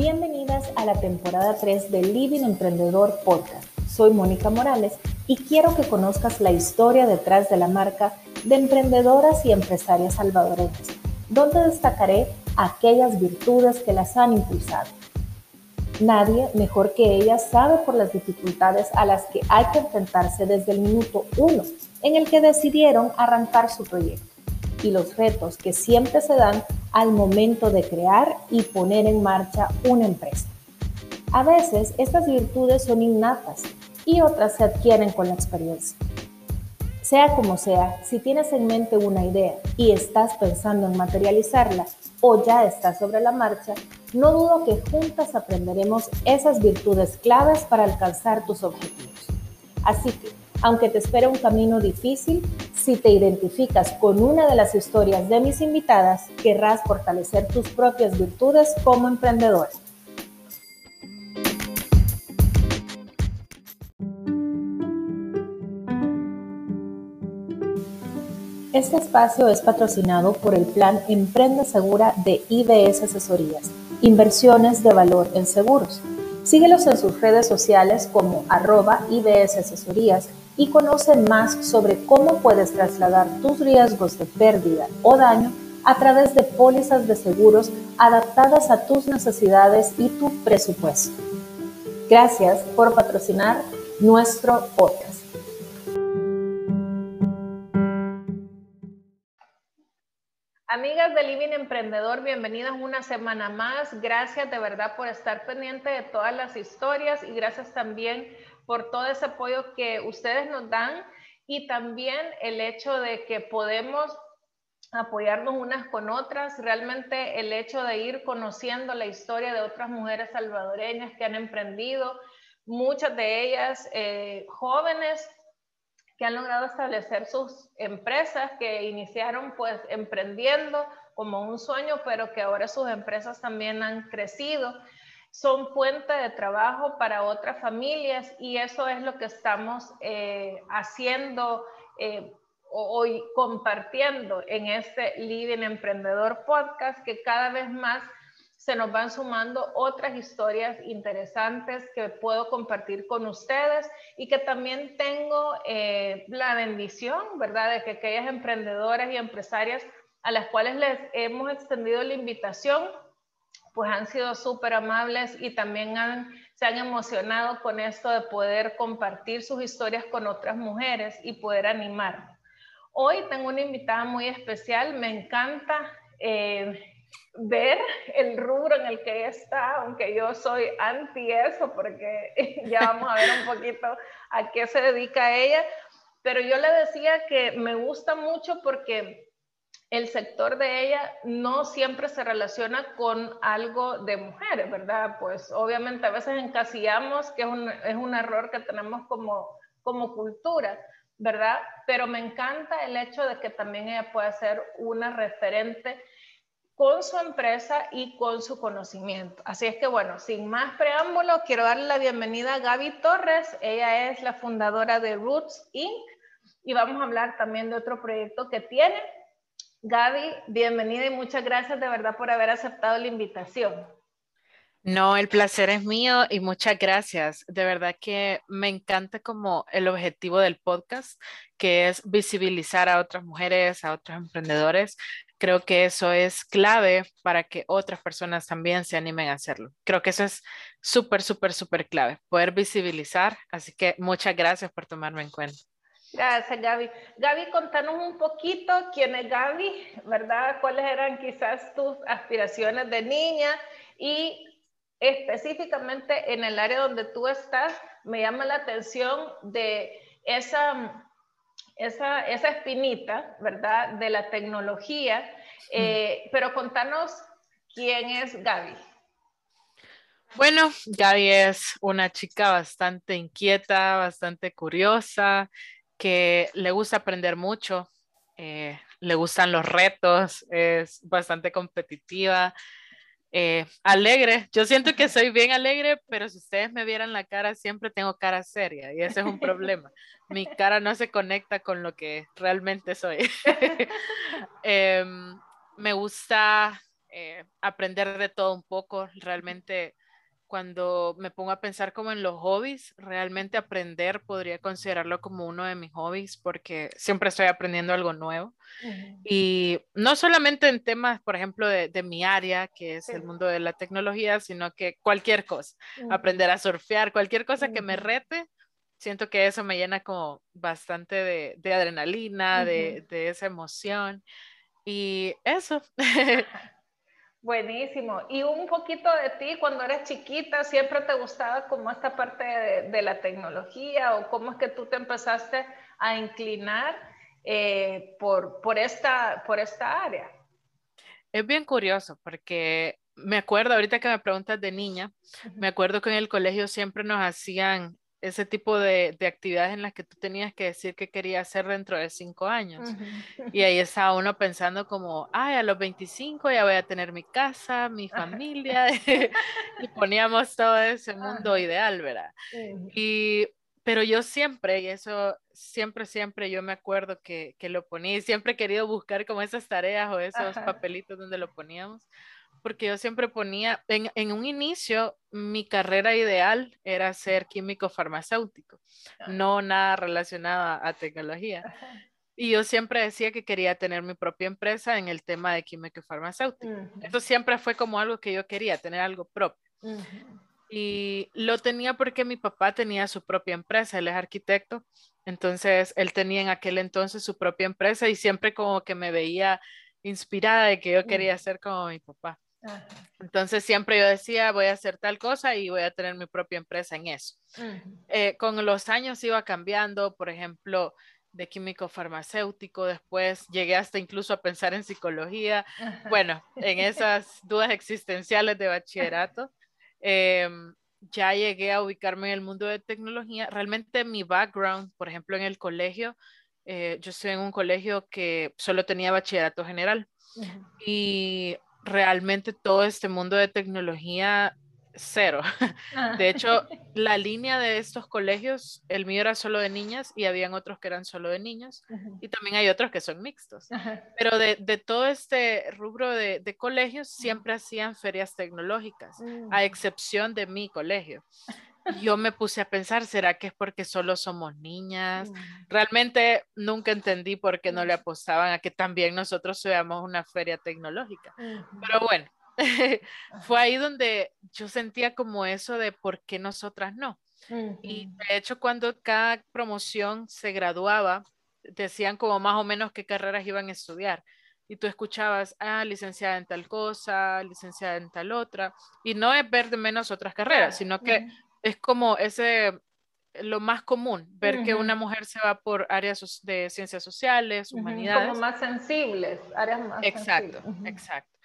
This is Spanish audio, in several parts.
Bienvenidas a la temporada 3 de Living Emprendedor Podcast. Soy Mónica Morales y quiero que conozcas la historia detrás de la marca de emprendedoras y empresarias salvadoreñas, donde destacaré aquellas virtudes que las han impulsado. Nadie mejor que ellas sabe por las dificultades a las que hay que enfrentarse desde el minuto uno en el que decidieron arrancar su proyecto y los retos que siempre se dan al momento de crear y poner en marcha una empresa. A veces estas virtudes son innatas y otras se adquieren con la experiencia. Sea como sea, si tienes en mente una idea y estás pensando en materializarla o ya estás sobre la marcha, no dudo que juntas aprenderemos esas virtudes claves para alcanzar tus objetivos. Así que aunque te espera un camino difícil, si te identificas con una de las historias de mis invitadas, querrás fortalecer tus propias virtudes como emprendedora. Este espacio es patrocinado por el plan Emprende Segura de IBS Asesorías, Inversiones de Valor en Seguros. Síguelos en sus redes sociales como arroba IBS Asesorías y conoce más sobre cómo puedes trasladar tus riesgos de pérdida o daño a través de pólizas de seguros adaptadas a tus necesidades y tu presupuesto. Gracias por patrocinar nuestro podcast. Amigas de Living Emprendedor, bienvenidas una semana más. Gracias de verdad por estar pendiente de todas las historias y gracias también por todo ese apoyo que ustedes nos dan y también el hecho de que podemos apoyarnos unas con otras, realmente el hecho de ir conociendo la historia de otras mujeres salvadoreñas que han emprendido, muchas de ellas eh, jóvenes que han logrado establecer sus empresas, que iniciaron pues emprendiendo como un sueño, pero que ahora sus empresas también han crecido son fuente de trabajo para otras familias y eso es lo que estamos eh, haciendo eh, hoy, compartiendo en este Living Emprendedor Podcast, que cada vez más se nos van sumando otras historias interesantes que puedo compartir con ustedes y que también tengo eh, la bendición, ¿verdad?, de que aquellas emprendedoras y empresarias a las cuales les hemos extendido la invitación pues han sido súper amables y también se han emocionado con esto de poder compartir sus historias con otras mujeres y poder animar. Hoy tengo una invitada muy especial, me encanta eh, ver el rubro en el que ella está, aunque yo soy anti eso, porque ya vamos a ver un poquito a qué se dedica ella, pero yo le decía que me gusta mucho porque el sector de ella no siempre se relaciona con algo de mujeres, ¿verdad? Pues obviamente a veces encasillamos, que es un, es un error que tenemos como, como cultura, ¿verdad? Pero me encanta el hecho de que también ella pueda ser una referente con su empresa y con su conocimiento. Así es que bueno, sin más preámbulo, quiero darle la bienvenida a Gaby Torres. Ella es la fundadora de Roots Inc. Y vamos a hablar también de otro proyecto que tiene, Gaby, bienvenida y muchas gracias de verdad por haber aceptado la invitación. No, el placer es mío y muchas gracias. De verdad que me encanta como el objetivo del podcast, que es visibilizar a otras mujeres, a otros emprendedores. Creo que eso es clave para que otras personas también se animen a hacerlo. Creo que eso es súper, súper, súper clave, poder visibilizar. Así que muchas gracias por tomarme en cuenta. Gracias, Gaby. Gaby, contanos un poquito quién es Gaby, ¿verdad? ¿Cuáles eran quizás tus aspiraciones de niña? Y específicamente en el área donde tú estás, me llama la atención de esa, esa, esa espinita, ¿verdad? De la tecnología. Eh, pero contanos quién es Gaby. Bueno, Gaby es una chica bastante inquieta, bastante curiosa, que le gusta aprender mucho, eh, le gustan los retos, es bastante competitiva, eh, alegre. Yo siento que soy bien alegre, pero si ustedes me vieran la cara, siempre tengo cara seria y ese es un problema. Mi cara no se conecta con lo que realmente soy. Em, me gusta eh, aprender de todo un poco. Realmente cuando me pongo a pensar como en los hobbies, realmente aprender podría considerarlo como uno de mis hobbies porque siempre estoy aprendiendo algo nuevo. Y no solamente en temas, por ejemplo, de, mi área, que es el mundo de la tecnología, sino que cualquier cosa, aprender a surfear, cualquier cosa que me rete, siento que eso me llena como bastante de, adrenalina, de, de esa emoción. Y eso. Buenísimo. Y un poquito de ti, cuando eres chiquita, ¿siempre te gustaba como esta parte de, la tecnología o cómo es que tú te empezaste a inclinar eh, por, por, esta, por esta área? Es bien curioso porque me acuerdo, ahorita que me preguntas de niña, me acuerdo que en el colegio siempre nos hacían ese tipo de, actividades en las que tú tenías que decir que querías hacer dentro de cinco años. Y ahí estaba uno pensando como, ay, a los 25 ya voy a tener mi casa, mi familia, y poníamos todo ese mundo ideal, ¿verdad? Y, pero yo siempre, y eso siempre, siempre yo me acuerdo que, que lo ponía, y siempre he querido buscar como esas tareas o esos papelitos donde lo poníamos porque yo siempre ponía, en, un inicio, mi carrera ideal era ser químico farmacéutico, ah. no nada relacionado a, tecnología. Y yo siempre decía que quería tener mi propia empresa en el tema de químico farmacéutico. Eso siempre fue como algo que yo quería, tener algo propio. Y lo tenía porque mi papá tenía su propia empresa, él es arquitecto, entonces él tenía en aquel entonces su propia empresa y siempre como que me veía inspirada de que yo quería ser como mi papá. Entonces siempre yo decía, voy a hacer tal cosa y voy a tener mi propia empresa en eso. Eh, con los años iba cambiando, por ejemplo, de químico farmacéutico, después llegué hasta incluso a pensar en psicología, bueno, en esas dudas existenciales de bachillerato. Em, ya llegué a ubicarme en el mundo de tecnología. Realmente mi background, por ejemplo, en el colegio, eh, yo estoy en un colegio que solo tenía bachillerato general. Y realmente todo este mundo de tecnología cero. Ah. De hecho, la línea de estos colegios, el mío era solo de niñas y habían otros que eran solo de niños y también hay otros que son mixtos. Pero de, todo este rubro de, colegios siempre hacían ferias tecnológicas, a mm. excepción de mi colegio yo me puse a pensar, ¿será que es porque solo somos niñas? Mm. Realmente nunca entendí por qué no le apostaban a que también nosotros seamos una feria tecnológica. Pero bueno, fue ahí donde yo sentía como eso de por qué nosotras no. Y de hecho cuando cada promoción se graduaba, decían como más o menos qué carreras iban a estudiar. Y tú escuchabas, ah, licenciada en tal cosa, licenciada en tal otra. Y no es ver de menos otras carreras, sino que es como ese, lo más común, ver que una mujer se va por áreas de ciencias sociales, humanidades. Como más sensibles, áreas más Exacto, exacto.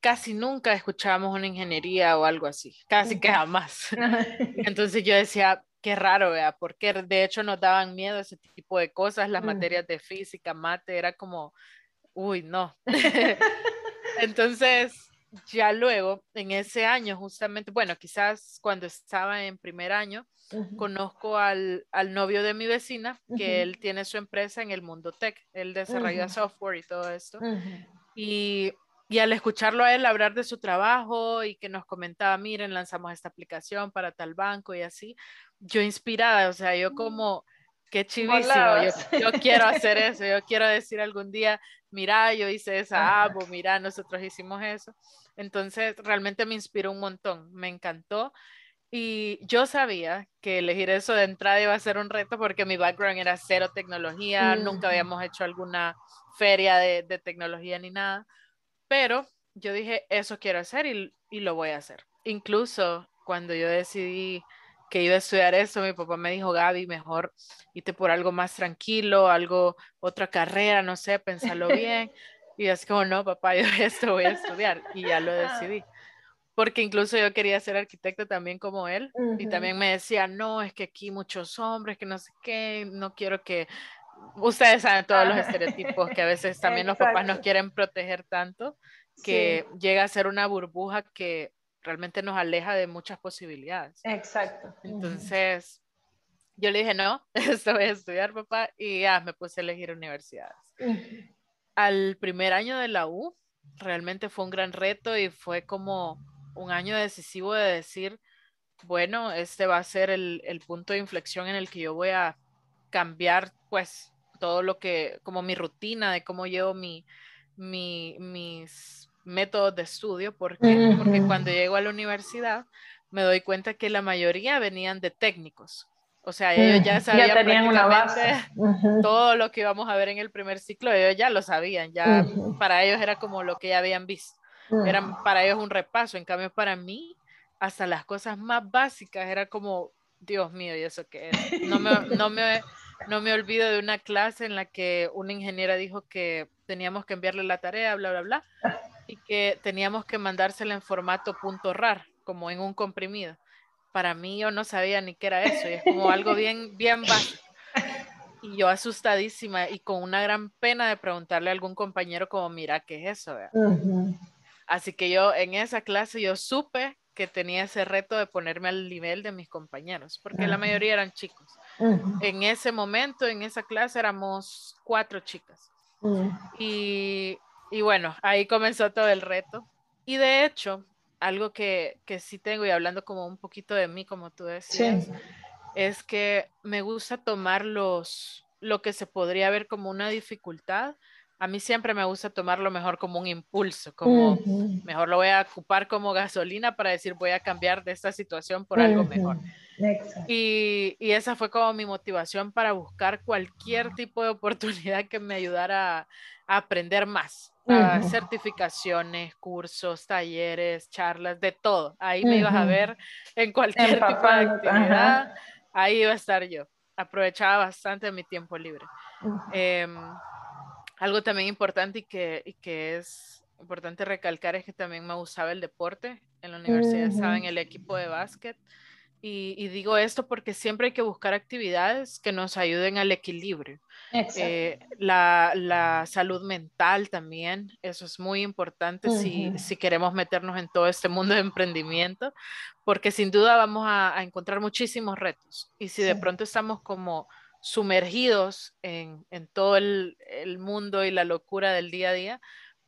Casi nunca escuchábamos una ingeniería o algo así, casi que jamás. Entonces yo decía, qué raro, vea, porque de hecho nos daban miedo ese tipo de cosas, las materias de física, mate, era como, uy, no. Entonces, ya luego, en ese año, justamente, bueno, quizás cuando estaba en primer año, conozco al, novio de mi vecina, que él tiene su empresa en el mundo tech, él desarrolla software y todo esto. y, y, al escucharlo a él hablar de su trabajo y que nos comentaba, miren, lanzamos esta aplicación para tal banco y así, yo inspirada, o sea, yo como qué chivísimo, yo, yo, quiero hacer eso, yo quiero decir algún día, mira, yo hice esa app, mira, nosotros hicimos eso. Entonces, realmente me inspiró un montón, me encantó. Y yo sabía que elegir eso de entrada iba a ser un reto porque mi background era cero tecnología, nunca habíamos hecho alguna feria de, de, tecnología ni nada, pero yo dije, eso quiero hacer y, y lo voy a hacer. Incluso cuando yo decidí que iba a estudiar eso, mi papá me dijo, Gaby, mejor irte por algo más tranquilo, algo, otra carrera, no sé, pensarlo bien. y es como, no, papá, yo esto voy a estudiar y ya lo decidí. Porque incluso yo quería ser arquitecto también como él y también me decía, no, es que aquí muchos hombres, que no sé qué, no quiero que... Ustedes saben todos los estereotipos que a veces también los papás nos quieren proteger tanto que llega a ser una burbuja que realmente nos aleja de muchas posibilidades. Exacto. Entonces, yo le dije, no, esto voy a estudiar, papá, y ya me puse a elegir universidades. Al primer año de la U, realmente fue un gran reto y fue como un año decisivo de decir, bueno, este va a ser el, el punto de inflexión en el que yo voy a cambiar pues todo lo que, como mi rutina de cómo llevo mi, mi, mis métodos de estudio, porque, porque cuando llego a la universidad me doy cuenta que la mayoría venían de técnicos. O sea, ellos ya sabían prácticamente todo lo que íbamos a ver en el primer ciclo, ellos ya lo sabían, ya para ellos era como lo que ya habían visto. Eran para ellos un repaso, en cambio para mí, hasta las cosas más básicas era como, Dios mío, ¿y eso qué es? No me, no me, no me olvido de una clase en la que una ingeniera dijo que teníamos que enviarle la tarea, bla, bla, bla, y que teníamos que mandársela en formato punto .rar, como en un comprimido. Para mí yo no sabía ni qué era eso, y es como algo bien, bien básico. Y yo asustadísima y con una gran pena de preguntarle a algún compañero como, mira, ¿qué es eso? Así que yo en esa clase yo supe que tenía ese reto de ponerme al nivel de mis compañeros, porque la mayoría eran chicos. En ese momento, en esa clase, éramos cuatro chicas. y, y, bueno, ahí comenzó todo el reto. Y de hecho, algo que, que, sí tengo, y hablando como un poquito de mí, como tú decías, es que me gusta tomar los, lo que se podría ver como una dificultad, a mí siempre me gusta tomarlo mejor como un impulso, como mejor lo voy a ocupar como gasolina para decir voy a cambiar de esta situación por algo mejor. Y, y, esa fue como mi motivación para buscar cualquier tipo de oportunidad que me ayudara a, aprender más. certificaciones, cursos, talleres, charlas, de todo. Ahí me ibas a ver en cualquier tipo de actividad. Ahí iba a estar yo. Aprovechaba bastante mi tiempo libre. Algo también importante y que, y que es importante recalcar es que también me usaba el deporte. En la universidad estaba en el equipo de básquet. Y, y, digo esto porque siempre hay que buscar actividades que nos ayuden al equilibrio. Eh, la, la, salud mental también, eso es muy importante si, si, queremos meternos en todo este mundo de emprendimiento, porque sin duda vamos a, a encontrar muchísimos retos. Y si de pronto estamos como sumergidos en, todo el, mundo y la locura del día a día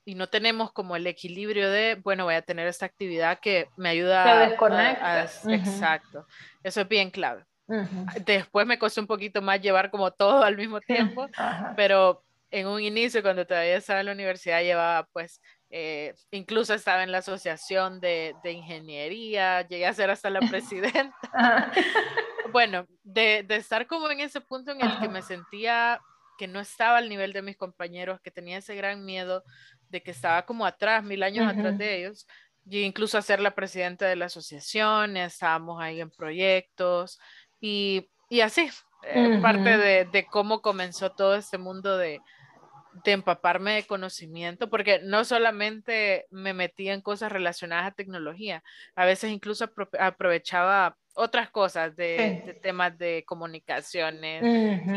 y no tenemos como el equilibrio de, bueno, voy a tener esta actividad que me ayuda a, desconectar. Exacto, eso es bien clave. Después me costó un poquito más llevar como todo al mismo tiempo, pero en un inicio, cuando todavía estaba en la universidad, llevaba pues eh, incluso estaba en la asociación de, de, ingeniería, llegué a ser hasta la presidenta. bueno, de, de, estar como en ese punto en el que me sentía que no estaba al nivel de mis compañeros, que tenía ese gran miedo de que estaba como atrás, mil años atrás de ellos, y incluso a ser la presidenta de la asociación, estábamos ahí en proyectos y, y así, eh, parte de, de cómo comenzó todo este mundo de, de empaparme de conocimiento, porque no solamente me metía en cosas relacionadas a tecnología, a veces incluso aprovechaba otras cosas de, temas de comunicaciones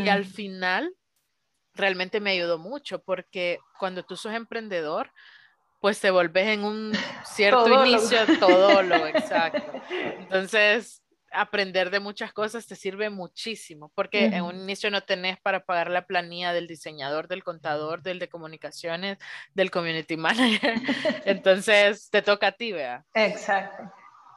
y al final realmente me ayudó mucho porque cuando tú sos emprendedor, pues te volvés en un cierto inicio todólogo, exacto. Entonces, aprender de muchas cosas te sirve muchísimo, porque en un inicio no tenés para pagar la planilla del diseñador, del contador, del de comunicaciones, del community manager. Entonces, te toca a ti, vea. Exacto.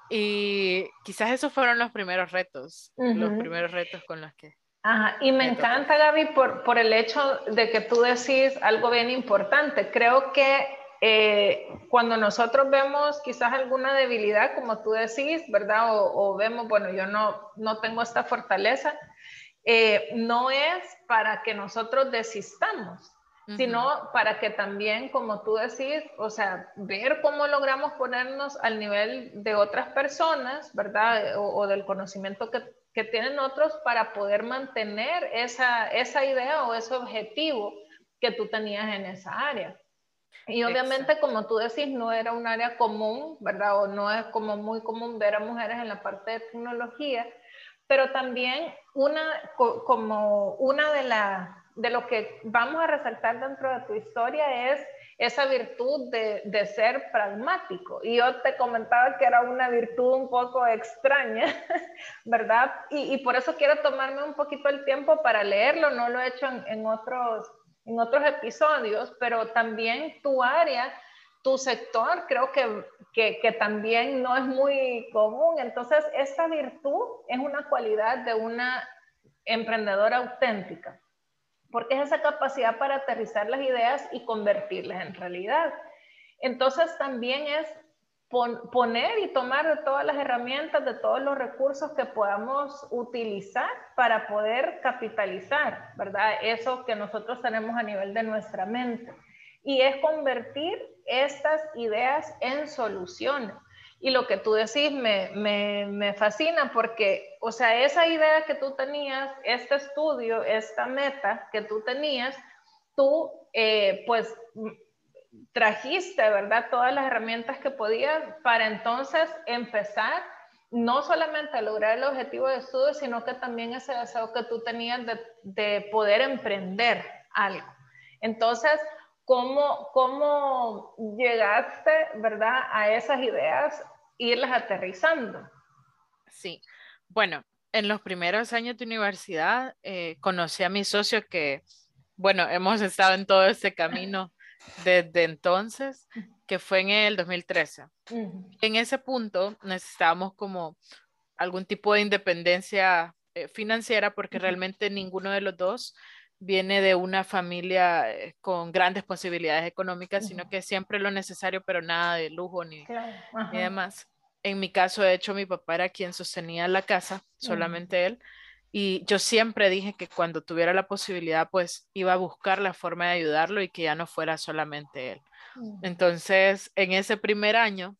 Y quizás esos fueron los primeros retos, los primeros retos con los que... Ajá, y me, encanta, Gaby, por, por el hecho de que tú decís algo bien importante. Creo que eh, cuando nosotros vemos quizás alguna debilidad, como tú decís, ¿verdad? O, vemos, bueno, yo no, no tengo esta fortaleza, eh, no es para que nosotros desistamos, sino para que también, como tú decís, o sea, ver cómo logramos ponernos al nivel de otras personas, ¿verdad? O, o del conocimiento que, que, tienen otros para poder mantener esa, esa idea o ese objetivo que tú tenías en esa área. Y obviamente, como tú decís, no era un área común, ¿verdad? O no es como muy común ver a mujeres en la parte de tecnología, pero también una, como una de, la, de lo que vamos a resaltar dentro de tu historia es esa virtud de, de, ser pragmático. Y yo te comentaba que era una virtud un poco extraña, ¿verdad? Y, por eso quiero tomarme un poquito el tiempo para leerlo, no lo he hecho en, en otros en otros episodios, pero también tu área tu sector creo que, que, que, también no es muy común. Entonces, esta virtud es una cualidad de una emprendedora auténtica, porque es esa capacidad para aterrizar las ideas y convertirlas en realidad. Entonces, también es poner y tomar todas las herramientas, de todos los recursos que podamos utilizar para poder capitalizar, ¿verdad? Eso que nosotros tenemos a nivel de nuestra mente. Y es convertir estas ideas en soluciones. Y lo que tú decís me, me, me, fascina porque, o sea, esa idea que tú tenías, este estudio, esta meta que tú tenías, tú, eh, pues, trajiste, ¿verdad? Todas las herramientas que podías para entonces empezar no solamente a lograr el objetivo de estudio, sino que también ese deseo que tú tenías de, de poder emprender algo. Entonces, ¿cómo, ¿cómo llegaste, ¿verdad? A esas ideas, irlas aterrizando. Sí, bueno, en los primeros años de universidad eh, conocí a mi socio que, bueno, hemos estado en todo este camino desde entonces, que fue en el 2013. En ese punto necesitábamos como algún tipo de independencia eh, financiera porque realmente ninguno de los dos viene de una familia eh, con grandes posibilidades económicas, sino que siempre lo necesario, pero nada de lujo ni, ni, demás. En mi caso, de hecho, mi papá era quien sostenía la casa, solamente él. Y yo siempre dije que cuando tuviera la posibilidad, pues iba a buscar la forma de ayudarlo y que ya no fuera solamente él. Entonces, en ese primer año,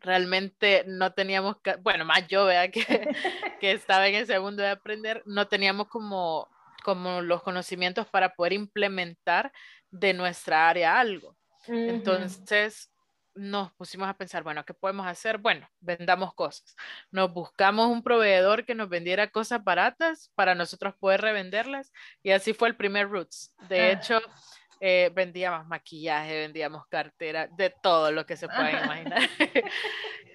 realmente no teníamos, bueno, más yo, vea que, que estaba en el segundo de aprender, no teníamos como como los conocimientos para poder implementar de nuestra área algo. Entonces nos pusimos a pensar, bueno, ¿qué podemos hacer? Bueno, vendamos cosas. Nos buscamos un proveedor que nos vendiera cosas baratas para nosotros poder revenderlas y así fue el primer Roots. De ah. hecho, eh, vendíamos maquillaje, vendíamos cartera, de todo lo que se pueda imaginar.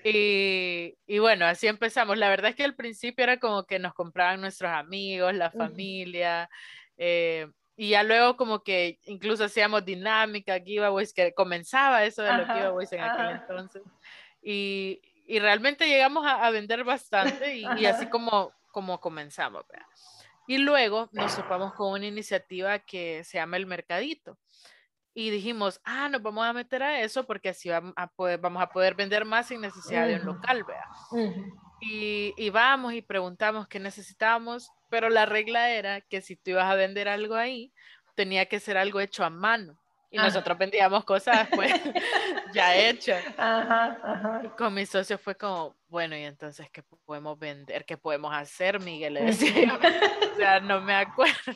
y, y, bueno, así empezamos. La verdad es que al principio era como que nos compraban nuestros amigos, la familia. Eh, y ya luego como que incluso hacíamos dinámica, giveaways, que comenzaba eso de los giveaways en aquel entonces. Y, y, realmente llegamos a, a vender bastante y, y, así como, como comenzamos. ¿verdad? Y luego nos topamos con una iniciativa que se llama El Mercadito. Y dijimos, ah, nos vamos a meter a eso porque así vamos a poder, vamos a poder vender más sin necesidad de un local, vea. y, y, vamos y preguntamos qué necesitábamos, pero la regla era que si tú ibas a vender algo ahí, tenía que ser algo hecho a mano. Y nosotros vendíamos cosas pues ya hechas. Y con mi socio fue como, bueno, y entonces, ¿qué podemos vender? ¿Qué podemos hacer, Miguel? Le decía o sea, no me acuerdo.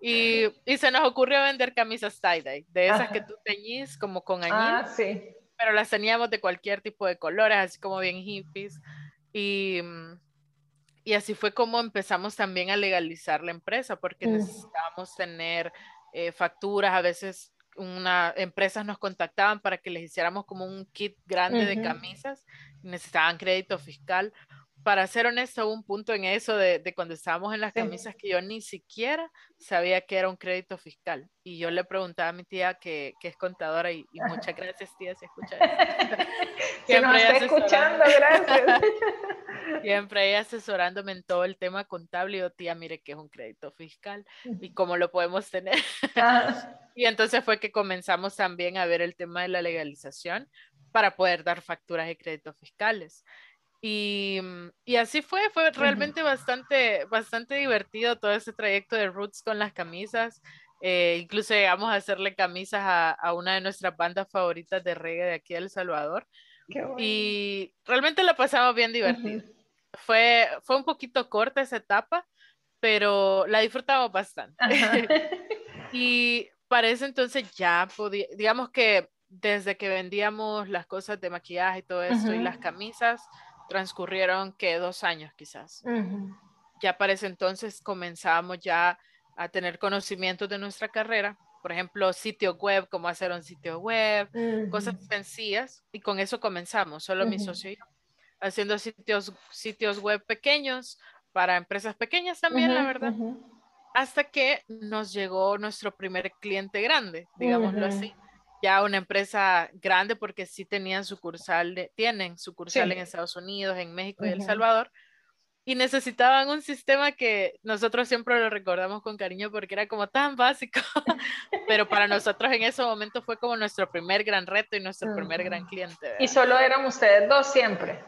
Y, y, se nos ocurrió vender camisas tie-dye, de esas que tú teñís como con añil. Ah, sí. Pero las teníamos de cualquier tipo de colores, así como bien hippies. Y, y así fue como empezamos también a legalizar la empresa, porque necesitábamos tener eh, facturas, a veces una, empresas nos contactaban para que les hiciéramos como un kit grande de camisas, necesitaban crédito fiscal. Para ser honesto, hubo un punto en eso de, de cuando estábamos en las camisas que yo ni siquiera sabía que era un crédito fiscal. Y yo le preguntaba a mi tía, que, que es contadora, y, muchas gracias, tía, si escucha Siempre está escuchando, gracias. Siempre ella asesorándome en todo el tema contable. Y yo, tía, mire que es un crédito fiscal y cómo lo podemos tener. Ah. y entonces fue que comenzamos también a ver el tema de la legalización para poder dar facturas de créditos fiscales. Y, y, así fue, fue realmente bastante, bastante divertido todo ese trayecto de Roots con las camisas. Eh, incluso llegamos a hacerle camisas a, a, una de nuestras bandas favoritas de reggae de aquí de El Salvador. Y realmente la pasamos bien divertido. fue, fue un poquito corta esa etapa, pero la disfrutamos bastante. y para ese entonces ya podía, digamos que desde que vendíamos las cosas de maquillaje y todo eso y las camisas, transcurrieron que dos años quizás. Ya para ese entonces comenzamos ya a tener conocimientos de nuestra carrera por ejemplo, sitio web, cómo hacer un sitio web, cosas sencillas, y con eso comenzamos, solo mi socio y yo, haciendo sitios, sitios web pequeños para empresas pequeñas también, la verdad, hasta que nos llegó nuestro primer cliente grande, digámoslo así, ya una empresa grande porque sí tenían sucursal, de, tienen sucursal en Estados Unidos, en México y El Salvador. Y necesitaban un sistema que nosotros siempre lo recordamos con cariño porque era como tan básico, pero para nosotros en ese momento fue como nuestro primer gran reto y nuestro primer gran cliente. Y solo eran ustedes dos siempre.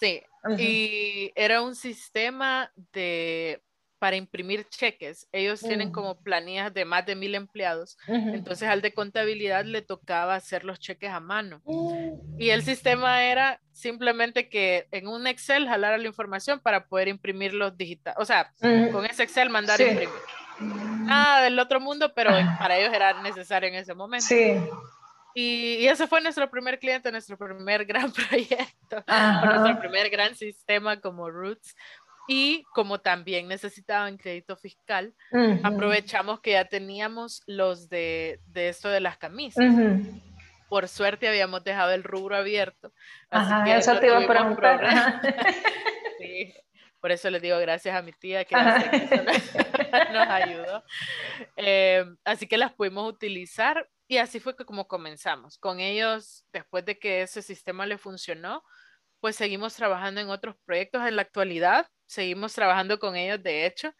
Sí, y era un sistema de para imprimir cheques. Ellos tienen como planillas de más de mil empleados. Entonces al de contabilidad le tocaba hacer los cheques a mano. Mm. Y el sistema era simplemente que en un Excel jalara la información para poder imprimir los digitales. O sea, con ese Excel mandar a imprimir. Nada del otro mundo, pero para ellos era necesario en ese momento. Sí. Y, ese fue nuestro primer cliente, nuestro primer gran proyecto, nuestro primer gran sistema como Roots. Y como también necesitaban crédito fiscal, aprovechamos que ya teníamos los de, de esto de las camisas. Por suerte habíamos dejado el rubro abierto. Así que eso te iba a preguntar. sí, por eso les digo gracias a mi tía que nos ayudó. Eh, así que las pudimos utilizar y así fue que como comenzamos. Con ellos, después de que ese sistema le funcionó, pues seguimos trabajando en otros proyectos en la actualidad seguimos trabajando con ellos, de hecho,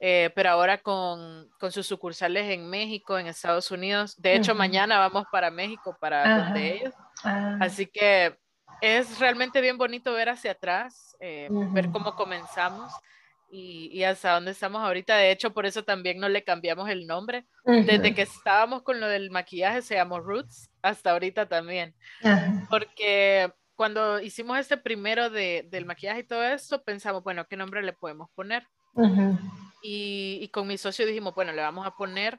eh, pero ahora con, con, sus sucursales en México, en Estados Unidos. De hecho, mañana vamos para México, para donde ellos. Ah. Así que es realmente bien bonito ver hacia atrás, eh, ver cómo comenzamos. Y, y, hasta dónde estamos ahorita. De hecho, por eso también no le cambiamos el nombre. Desde que estábamos con lo del maquillaje, se llamó Roots, hasta ahorita también. Porque cuando hicimos este primero de, del maquillaje y todo esto, pensamos, bueno, ¿qué nombre le podemos poner? y, y, con mi socio dijimos, bueno, le vamos a poner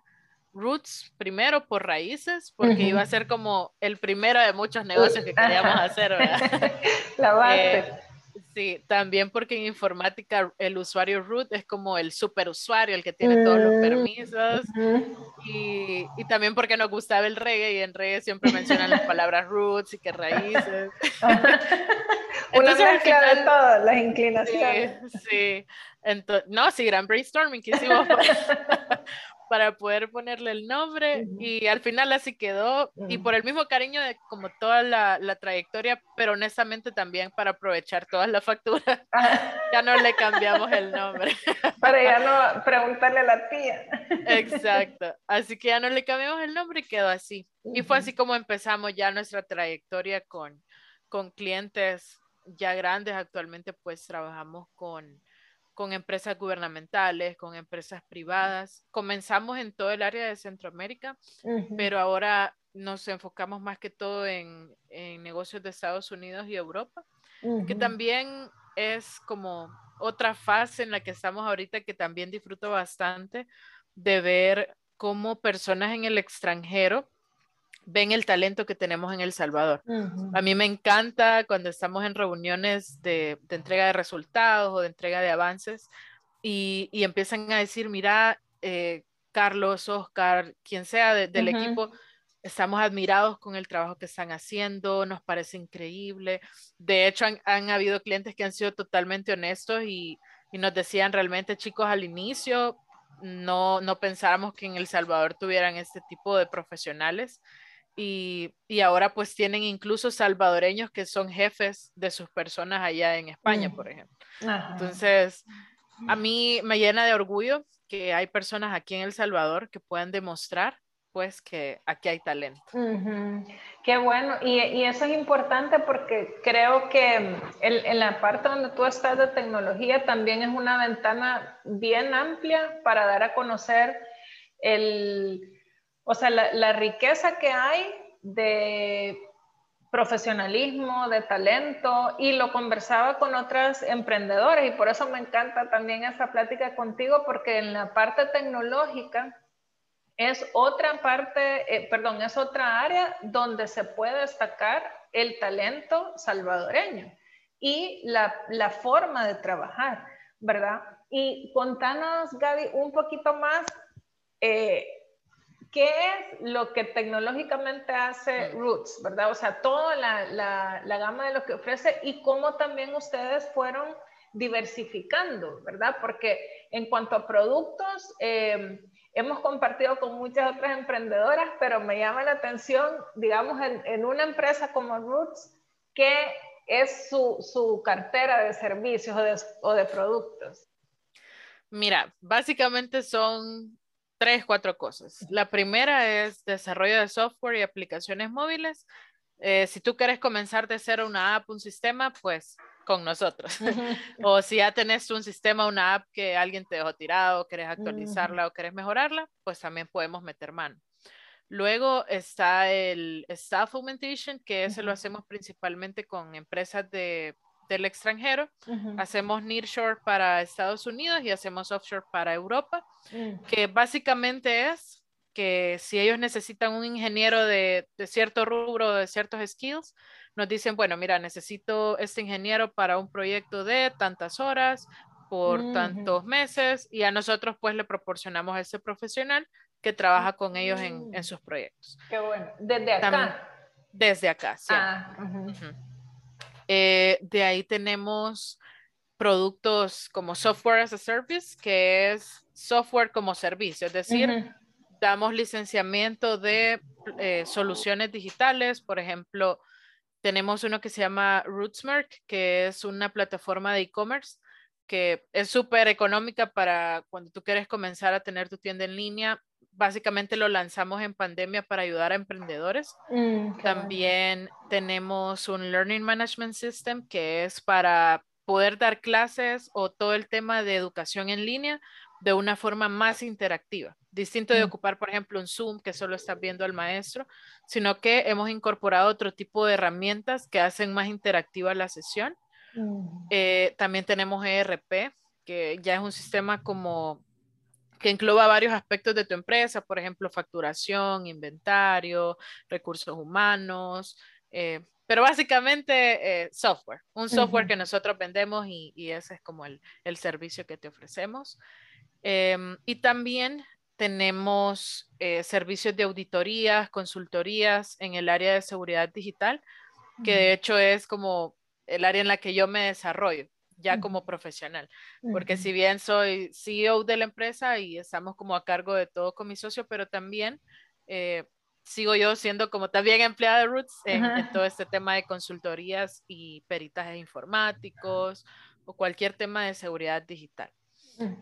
Roots primero por raíces, porque iba a ser como el primero de muchos negocios que queríamos hacer, ¿verdad? La base. Eh, Sí, también porque en informática el usuario root es como el superusuario, el que tiene todos los mm, permisos. y, y, también porque nos gustaba el reggae y en reggae siempre mencionan las palabras roots y que raíces. Una mezcla de todas las inclinaciones. Sí, sí. Entonces, no, sí, gran brainstorming que hicimos para poder ponerle el nombre y al final así quedó y por el mismo cariño de como toda la, la trayectoria, pero honestamente también para aprovechar todas las facturas, ya no le cambiamos el nombre. Para ya no preguntarle a la tía. Exacto, así que ya no le cambiamos el nombre y quedó así. Y fue así como empezamos ya nuestra trayectoria con, con clientes ya grandes, actualmente pues trabajamos con con empresas gubernamentales, con empresas privadas. Comenzamos en todo el área de Centroamérica, pero ahora nos enfocamos más que todo en, negocios de Estados Unidos y Europa, que también es como otra fase en la que estamos ahorita que también disfruto bastante de ver cómo personas en el extranjero ven el talento que tenemos en El Salvador. A mí me encanta cuando estamos en reuniones de, entrega de resultados o de entrega de avances y, empiezan a decir, mira, eh, Carlos, Oscar, quien sea del equipo, estamos admirados con el trabajo que están haciendo, nos parece increíble. De hecho, han, habido clientes que han sido totalmente honestos y, y nos decían realmente, chicos, al inicio no, no pensábamos que en El Salvador tuvieran este tipo de profesionales y, ahora pues tienen incluso salvadoreños que son jefes de sus personas allá en España, por ejemplo. Entonces, a mí me llena de orgullo que hay personas aquí en El Salvador que puedan demostrar pues que aquí hay talento. Qué bueno, y, eso es importante porque creo que en la parte donde tú estás de tecnología también es una ventana bien amplia para dar a conocer el, o sea, la, riqueza que hay de profesionalismo, de talento, y lo conversaba con otras emprendedoras, y por eso me encanta también esa plática contigo, porque en la parte tecnológica es otra parte, eh, perdón, es otra área donde se puede destacar el talento salvadoreño y la, la forma de trabajar, ¿verdad? Y contanos, Gaby, un poquito más. Eh, ¿qué es lo que tecnológicamente hace Roots, verdad? O sea, toda la, la, gama de lo que ofrece y cómo también ustedes fueron diversificando, ¿verdad? Porque en cuanto a productos, eh, hemos compartido con muchas otras emprendedoras, pero me llama la atención, digamos, en, una empresa como Roots, ¿qué es su, cartera de servicios o de, productos? Mira, básicamente son tres, cuatro cosas. La primera es desarrollo de software y aplicaciones móviles. Eh, si tú quieres comenzar de cero una app, un sistema, pues con nosotros. o si ya tenés un sistema, una app que alguien te dejó tirado, querés actualizarla o querés mejorarla, pues también podemos meter mano. Luego está el Staff Augmentation, que ese lo hacemos principalmente con empresas de, del extranjero. Hacemos nearshore para Estados Unidos y hacemos offshore para Europa, mm. que básicamente es que si ellos necesitan un ingeniero de, de cierto rubro, de ciertos skills, nos dicen, bueno, mira, necesito este ingeniero para un proyecto de tantas horas por tantos meses y a nosotros pues le proporcionamos a ese profesional que trabaja con ellos en, en sus proyectos. Qué bueno. Desde acá. desde acá, sí. Ah, eh, de ahí tenemos productos como software as a service, que es software como servicio, es decir, damos licenciamiento de eh, soluciones digitales, por ejemplo, tenemos uno que se llama Rootsmark, que es una plataforma de e-commerce que es súper económica para cuando tú quieres comenzar a tener tu tienda en línea. Básicamente lo lanzamos en pandemia para ayudar a emprendedores. Mm, También tenemos un Learning Management System que es para poder dar clases o todo el tema de educación en línea de una forma más interactiva, distinto de mm. ocupar, por ejemplo, un Zoom que solo está viendo al maestro, sino que hemos incorporado otro tipo de herramientas que hacen más interactiva la sesión. Mm. Eh, también tenemos ERP, que ya es un sistema como que engloba varios aspectos de tu empresa, por ejemplo, facturación, inventario, recursos humanos, eh, pero básicamente eh, software, un software que nosotros vendemos y, y, ese es como el, el servicio que te ofrecemos. Em, y también tenemos eh, servicios de auditorías, consultorías en el área de seguridad digital, que de hecho es como el área en la que yo me desarrollo ya como profesional, porque si bien soy CEO de la empresa y estamos como a cargo de todo con mi socio, pero también eh, sigo yo siendo como también empleada de Roots en, en, todo este tema de consultorías y peritajes informáticos o cualquier tema de seguridad digital.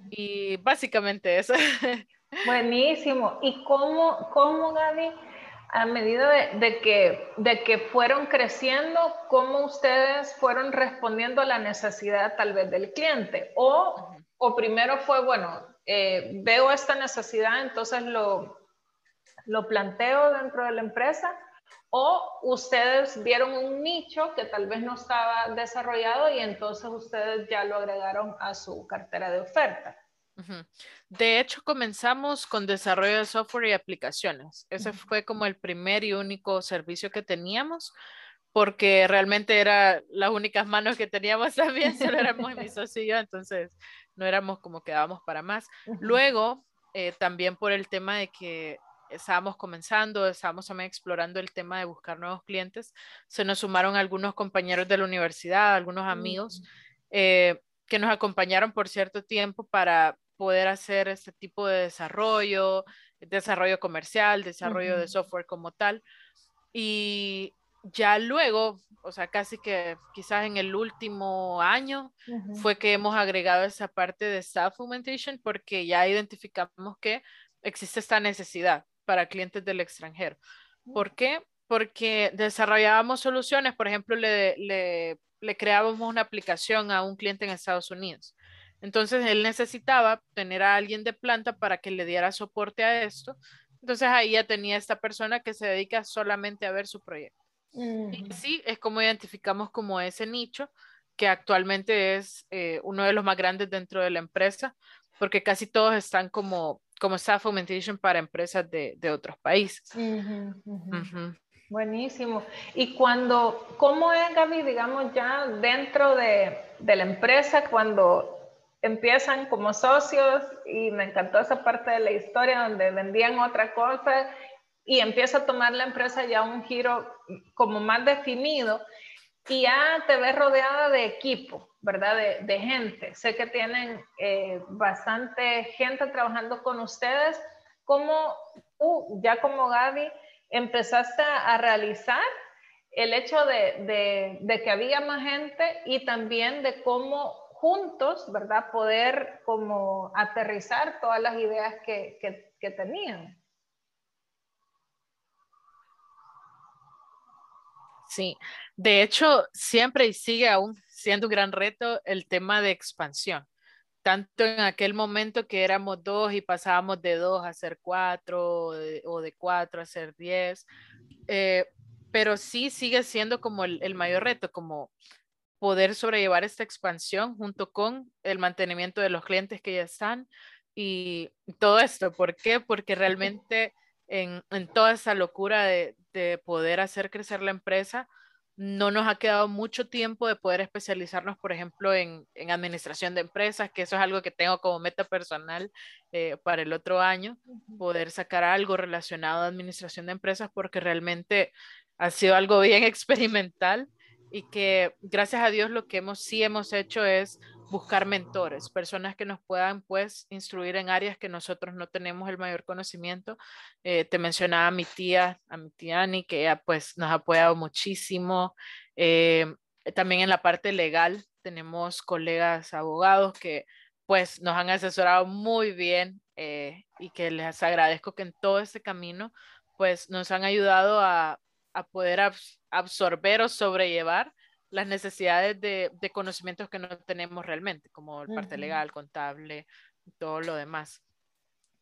Y básicamente eso. Buenísimo. ¿Y cómo, cómo Gaby, a medida de, que, de que fueron creciendo, cómo ustedes fueron respondiendo a la necesidad tal vez del cliente? O, o primero fue, bueno, eh, veo esta necesidad, entonces lo, lo planteo dentro de la empresa o ustedes vieron un nicho que tal vez no estaba desarrollado y entonces ustedes ya lo agregaron a su cartera de oferta. De hecho, comenzamos con desarrollo de software y aplicaciones. Ese fue como el primer y único servicio que teníamos, porque realmente era las únicas manos que teníamos también, solo éramos mi socio y yo, entonces no éramos como que dábamos para más. Luego, eh, también por el tema de que estábamos comenzando, estábamos también explorando el tema de buscar nuevos clientes, se nos sumaron algunos compañeros de la universidad, algunos amigos eh, que nos acompañaron por cierto tiempo para poder hacer este tipo de desarrollo, desarrollo comercial, desarrollo de software como tal. Y ya luego, o sea, casi que quizás en el último año, fue que hemos agregado esa parte de staff augmentation porque ya identificamos que existe esta necesidad para clientes del extranjero. Mm. ¿Por qué? Porque desarrollábamos soluciones, por ejemplo, le, le, le creábamos una aplicación a un cliente en Estados Unidos. Entonces él necesitaba tener a alguien de planta para que le diera soporte a esto. Entonces ahí ya tenía esta persona que se dedica solamente a ver su proyecto. Y sí, es como identificamos como ese nicho que actualmente es eh, uno de los más grandes dentro de la empresa, porque casi todos están como como staff augmentation para empresas de, de otros países. Buenísimo. Y cuando, ¿cómo es, Gaby, digamos, ya dentro de, de, la empresa, cuando empiezan como socios, y me encantó esa parte de la historia donde vendían otra cosa, y empieza a tomar la empresa ya un giro como más definido, y ya te ves rodeada de equipo, ¿verdad? De, gente. Sé que tienen eh, bastante gente trabajando con ustedes. ¿cómo tú, ya como Gaby, empezaste a realizar el hecho de, de, que había más gente y también de cómo juntos, ¿verdad? Poder como aterrizar todas las ideas que, que, tenían. Sí, de hecho, siempre y sigue aún siendo un gran reto el tema de expansión. Tanto en aquel momento que éramos dos y pasábamos de dos a ser cuatro o de, cuatro a ser diez, eh, pero sí sigue siendo como el, mayor reto, como poder sobrellevar esta expansión junto con el mantenimiento de los clientes que ya están y todo esto. ¿Por qué? Porque realmente en, toda esa locura de, poder hacer crecer la empresa, no nos ha quedado mucho tiempo de poder especializarnos, por ejemplo, en, administración de empresas, que eso es algo que tengo como meta personal eh, para el otro año, poder sacar algo relacionado a administración de empresas, porque realmente ha sido algo bien experimental y que gracias a Dios lo que hemos sí hemos hecho es buscar mentores, personas que nos puedan pues instruir en áreas que nosotros no tenemos el mayor conocimiento. Eh, te mencionaba a mi tía, a mi tía Ani, que ella pues nos ha apoyado muchísimo. Eh, también en la parte legal tenemos colegas abogados que pues nos han asesorado muy bien eh, y que les agradezco que en todo este camino pues nos han ayudado a a poder absorber o sobrellevar las necesidades de, conocimientos que no tenemos realmente, como el parte legal, contable, todo lo demás.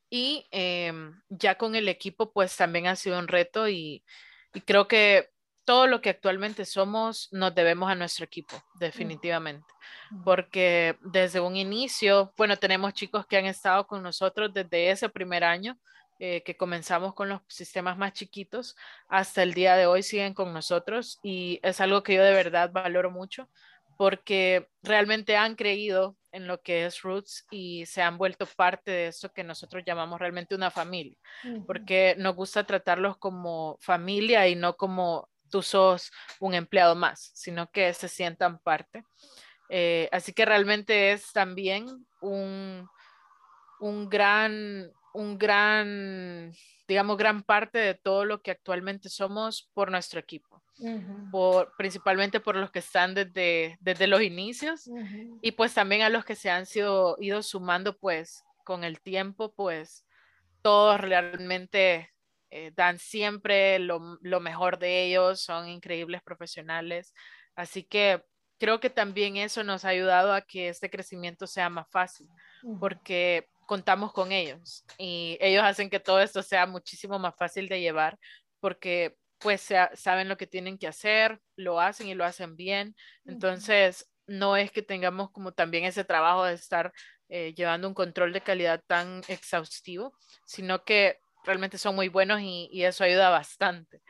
Y em, ya con el equipo, pues también ha sido un reto y, creo que todo lo que actualmente somos nos debemos a nuestro equipo, definitivamente. Porque desde un inicio, bueno, tenemos chicos que han estado con nosotros desde ese primer año, eh, que comenzamos con los sistemas más chiquitos, hasta el día de hoy siguen con nosotros y es algo que yo de verdad valoro mucho porque realmente han creído en lo que es Roots y se han vuelto parte de eso que nosotros llamamos realmente una familia, porque nos gusta tratarlos como familia y no como tú sos un empleado más, sino que se sientan parte. Eh, así que realmente es también un, un gran un gran, digamos, gran parte de todo lo que actualmente somos por nuestro equipo. por, principalmente por los que están desde, desde los inicios y pues también a los que se han sido ido sumando pues con el tiempo pues todos realmente eh, dan siempre lo, lo, mejor de ellos, son increíbles profesionales, así que creo que también eso nos ha ayudado a que este crecimiento sea más fácil, porque contamos con ellos y ellos hacen que todo esto sea muchísimo más fácil de llevar porque pues saben lo que tienen que hacer, lo hacen y lo hacen bien. Entonces, no es que tengamos como también ese trabajo de estar eh, llevando un control de calidad tan exhaustivo, sino que realmente son muy buenos y, eso ayuda bastante.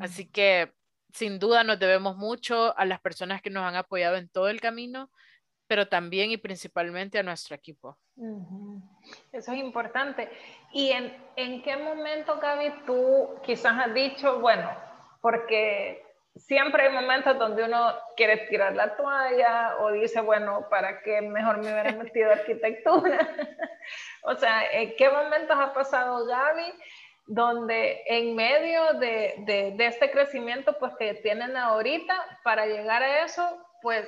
Así que sin duda nos debemos mucho a las personas que nos han apoyado en todo el camino pero también y principalmente a nuestro equipo. Eso es importante. ¿Y en, en qué momento, Gaby, tú quizás has dicho, bueno, porque siempre hay momentos donde uno quiere tirar la toalla o dice, bueno, ¿para qué mejor me hubiera metido arquitectura? o sea, ¿en qué momentos ha pasado Gaby donde en medio de, de, de, este crecimiento pues que tienen ahorita, para llegar a eso, pues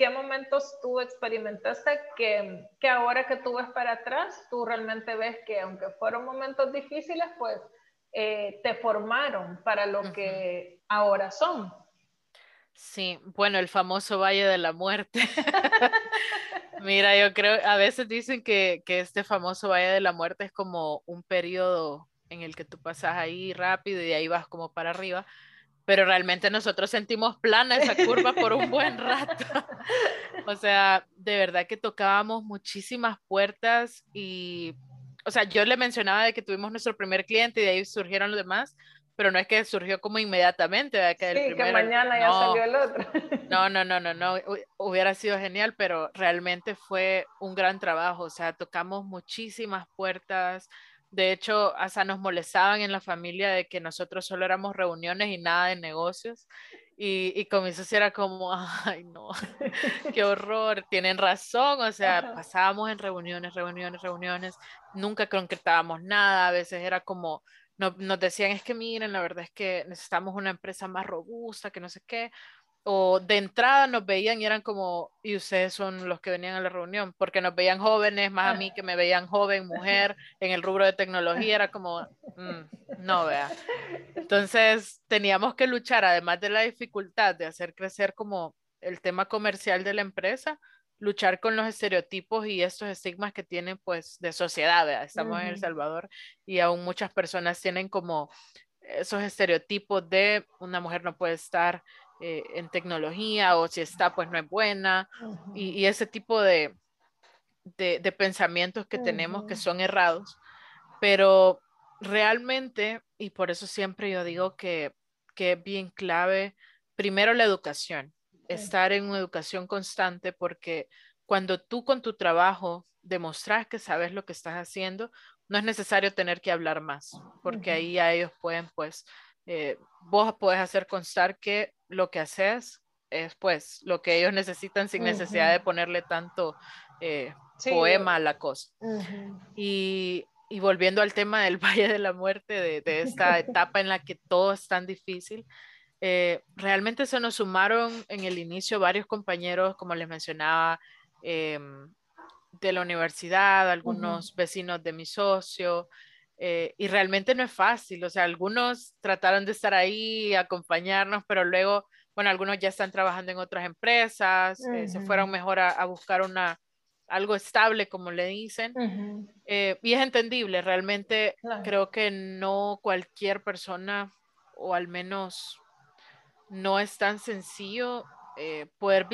¿qué momentos tú experimentaste que, que, ahora que tú ves para atrás, tú realmente ves que aunque fueron momentos difíciles, pues eh, te formaron para lo que ahora son? Sí, bueno, el famoso Valle de la Muerte. Mira, yo creo, a veces dicen que, que este famoso Valle de la Muerte es como un periodo en el que tú pasas ahí rápido y ahí vas como para arriba pero realmente nosotros sentimos plana esa curva por un buen rato. o sea, de verdad que tocábamos muchísimas puertas y, o sea, yo le mencionaba de que tuvimos nuestro primer cliente y de ahí surgieron los demás, pero no es que surgió como inmediatamente, Que sí, que mañana ya salió el otro. no, no, no, no, no, hubiera sido genial, pero realmente fue un gran trabajo, o sea, tocamos muchísimas puertas, de hecho, hasta nos molestaban en la familia de que nosotros solo éramos reuniones y nada de negocios. Y, y con mi socio era como, ay, no, qué horror, tienen razón, o sea, pasábamos en reuniones, reuniones, reuniones, nunca concretábamos nada, a veces era como, no, nos decían, es que miren, la verdad es que necesitamos una empresa más robusta, que no sé qué, o de entrada nos veían y eran como, y ustedes son los que venían a la reunión, porque nos veían jóvenes, más a mí que me veían joven, mujer, en el rubro de tecnología, era como, mm, no vea. Entonces teníamos que luchar, además de la dificultad de hacer crecer como el tema comercial de la empresa, luchar con los estereotipos y estos estigmas que tienen pues de sociedad, ¿verdad? estamos en El Salvador y aún muchas personas tienen como esos estereotipos de una mujer no puede estar eh, en tecnología o si está, pues no es buena. y, ese tipo de, de, pensamientos que tenemos que son errados. Pero realmente, y por eso siempre yo digo que, que es bien clave, primero la educación, estar en una educación constante, porque cuando tú con tu trabajo demostras que sabes lo que estás haciendo, no es necesario tener que hablar más, porque ahí a ellos pueden, pues, eh, vos puedes hacer constar que lo que haces es pues lo que ellos necesitan sin necesidad de ponerle tanto eh, poema a la cosa. y, y, volviendo al tema del Valle de la Muerte, de, de esta etapa en la que todo es tan difícil, eh, realmente se nos sumaron en el inicio varios compañeros, como les mencionaba, em, de la universidad, algunos vecinos de mi socio, eh, y realmente no es fácil, o sea, algunos trataron de estar ahí, acompañarnos, pero luego, bueno, algunos ya están trabajando en otras empresas, eh, se fueron mejor a, buscar una, algo estable, como le dicen, eh, y es entendible, realmente creo que no cualquier persona, o al menos no es tan sencillo poder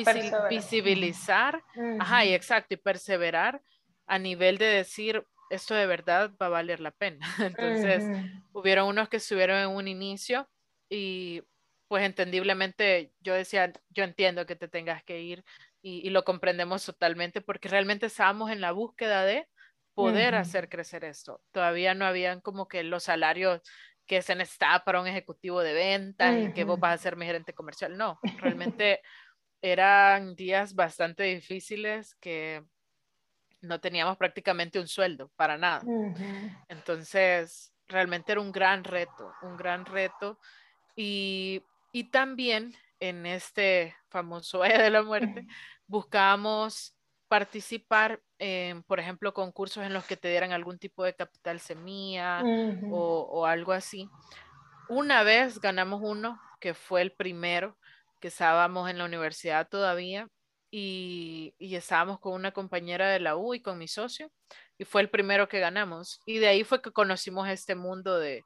visibilizar, ajá, y exacto, y perseverar a nivel de decir, esto de verdad va a valer la pena. Entonces, hubieron unos que estuvieron en un inicio y pues entendiblemente yo decía, yo entiendo que te tengas que ir y, lo comprendemos totalmente porque realmente estábamos en la búsqueda de poder hacer crecer esto. Todavía no habían como que los salarios que se necesitaba para un ejecutivo de ventas y que vos vas a ser mi gerente comercial. No, realmente eran días bastante difíciles que no teníamos prácticamente un sueldo para nada. Entonces, realmente era un gran reto, un gran reto. Y, también en este famoso E de la Muerte, buscábamos participar en, por ejemplo, concursos en los que te dieran algún tipo de capital semilla o, o, algo así. Una vez ganamos uno, que fue el primero, que estábamos en la universidad todavía, y, estábamos con una compañera de la U y con mi socio y fue el primero que ganamos. Y de ahí fue que conocimos este mundo de,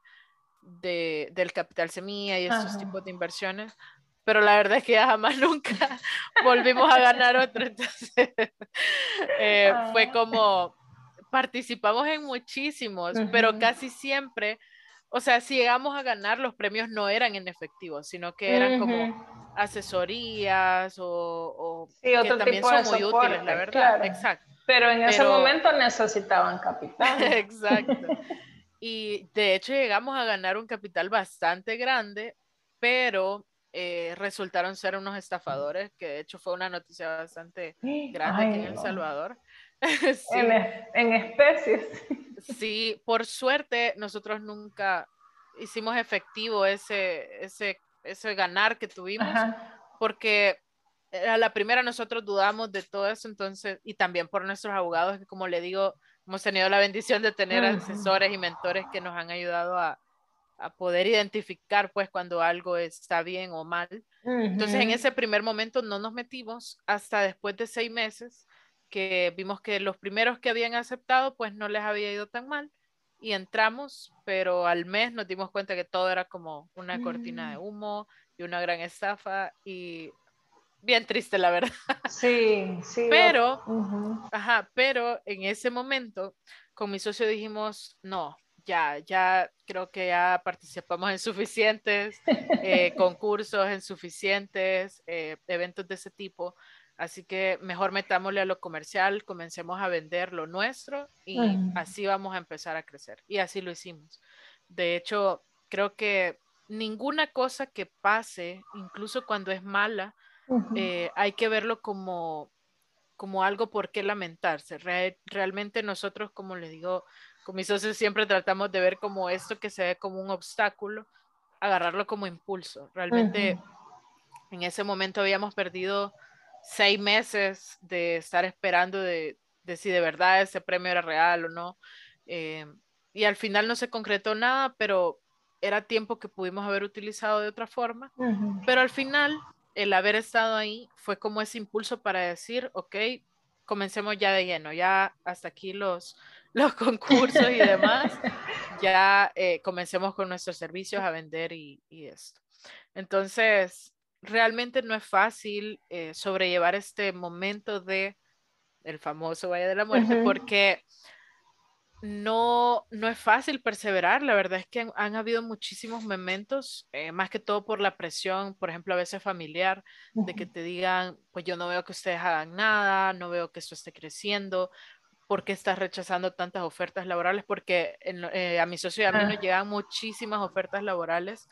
del capital semilla y estos tipos de inversiones. Pero la verdad es que ya jamás nunca volvimos a ganar otro. Entonces, eh, fue ah. como, participamos en muchísimos, pero casi siempre o sea, si llegamos a ganar, los premios no eran en efectivo, sino que eran como asesorías o, sí, otro que también son muy útiles, la verdad. Exacto. Pero en ese momento necesitaban capital. Exacto. Y de hecho llegamos a ganar un capital bastante grande, pero eh, resultaron ser unos estafadores, que de hecho fue una noticia bastante grande aquí en El Salvador. en, especies. Sí, por suerte nosotros nunca hicimos efectivo ese, ese, ese ganar que tuvimos, porque a la primera nosotros dudamos de todo eso, entonces, y también por nuestros abogados, que como le digo, hemos tenido la bendición de tener asesores y mentores que nos han ayudado a, a poder identificar pues cuando algo está bien o mal. Entonces en ese primer momento no nos metimos hasta después de seis meses que vimos que los primeros que habían aceptado pues no les había ido tan mal y entramos, pero al mes nos dimos cuenta que todo era como una cortina de mm. humo y una gran estafa y bien triste la verdad. Sí, sí. Pero, ajá, pero en ese momento con mi socio dijimos, no, ya, ya creo que ya participamos en suficientes eh, concursos, en suficientes eh, eventos de ese tipo Así que mejor metámosle a lo comercial, comencemos a vender lo nuestro y así vamos a empezar a crecer. Y así lo hicimos. De hecho, creo que ninguna cosa que pase, incluso cuando es mala, eh, hay que verlo como, como algo por qué lamentarse. realmente nosotros, como les digo, con mis socios siempre tratamos de ver como esto que se ve como un obstáculo, agarrarlo como impulso. Realmente en ese momento habíamos perdido seis meses de estar esperando de, si de verdad ese premio era real o no. Eh, y al final no se concretó nada, pero era tiempo que pudimos haber utilizado de otra forma. Pero al final, el haber estado ahí fue como ese impulso para decir, ok, comencemos ya de lleno, ya hasta aquí los, los concursos y demás, ya eh, comencemos con nuestros servicios a vender y, y esto. Entonces, realmente no es fácil eh, sobrellevar este momento de el famoso Valle de la Muerte porque no, no es fácil perseverar. La verdad es que han, habido muchísimos momentos, eh, más que todo por la presión, por ejemplo, a veces familiar, de que te digan, pues yo no veo que ustedes hagan nada, no veo que esto esté creciendo, ¿por qué estás rechazando tantas ofertas laborales? Porque eh, a mi socio y a mí nos llegan muchísimas ofertas laborales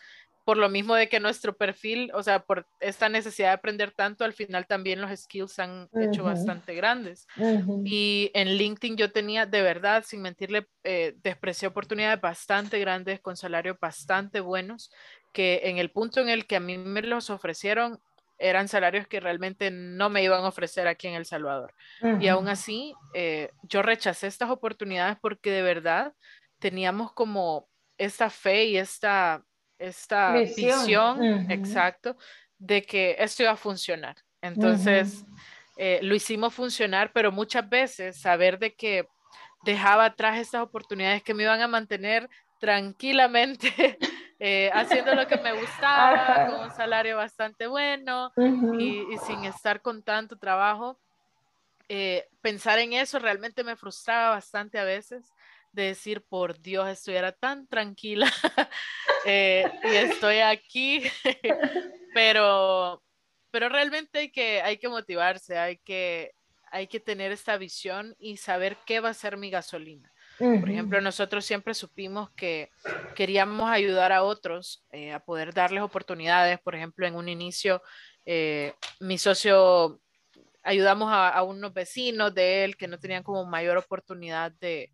por lo mismo de que nuestro perfil, o sea, por esta necesidad de aprender tanto, al final también los skills han hecho bastante grandes. Y en LinkedIn yo tenía, de verdad, sin mentirle, eh, desprecié oportunidades bastante grandes con salarios bastante buenos, que en el punto en el que a mí me los ofrecieron, eran salarios que realmente no me iban a ofrecer aquí en El Salvador. Y aún así, eh, yo rechacé estas oportunidades porque de verdad teníamos como esta fe y esta esta visión, exacto, de que esto iba a funcionar. Entonces, eh, lo hicimos funcionar, pero muchas veces saber de que dejaba atrás estas oportunidades que me iban a mantener tranquilamente eh, haciendo lo que me gustaba, con un salario bastante bueno y, sin estar con tanto trabajo. Eh, pensar en eso realmente me frustraba bastante a veces de decir, por Dios, estuviera tan tranquila eh, y estoy aquí, pero, pero realmente hay que, hay que motivarse, hay que, hay que tener esta visión y saber qué va a ser mi gasolina. Por ejemplo, nosotros siempre supimos que queríamos ayudar a otros eh, a poder darles oportunidades. Por ejemplo, en un inicio, eh, mi socio ayudamos a, a, unos vecinos de él que no tenían como mayor oportunidad de,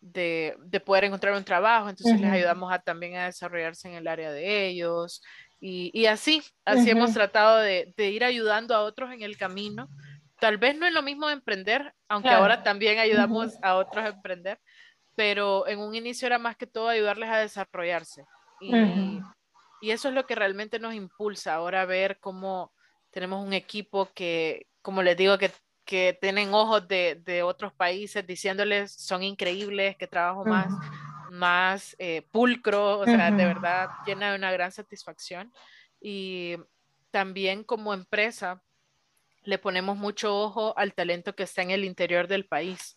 de, poder encontrar un trabajo, entonces les ayudamos a, también a desarrollarse en el área de ellos y, así, así hemos tratado de, ir ayudando a otros en el camino. Tal vez no es lo mismo emprender, aunque ahora también ayudamos a otros a emprender, pero en un inicio era más que todo ayudarles a desarrollarse. Y, y eso es lo que realmente nos impulsa ahora a ver cómo tenemos un equipo que, como les digo, que que tienen ojos de, de, otros países diciéndoles son increíbles, que trabajo más, más eh, pulcro, o sea, de verdad llena de una gran satisfacción. Y también como empresa le ponemos mucho ojo al talento que está en el interior del país.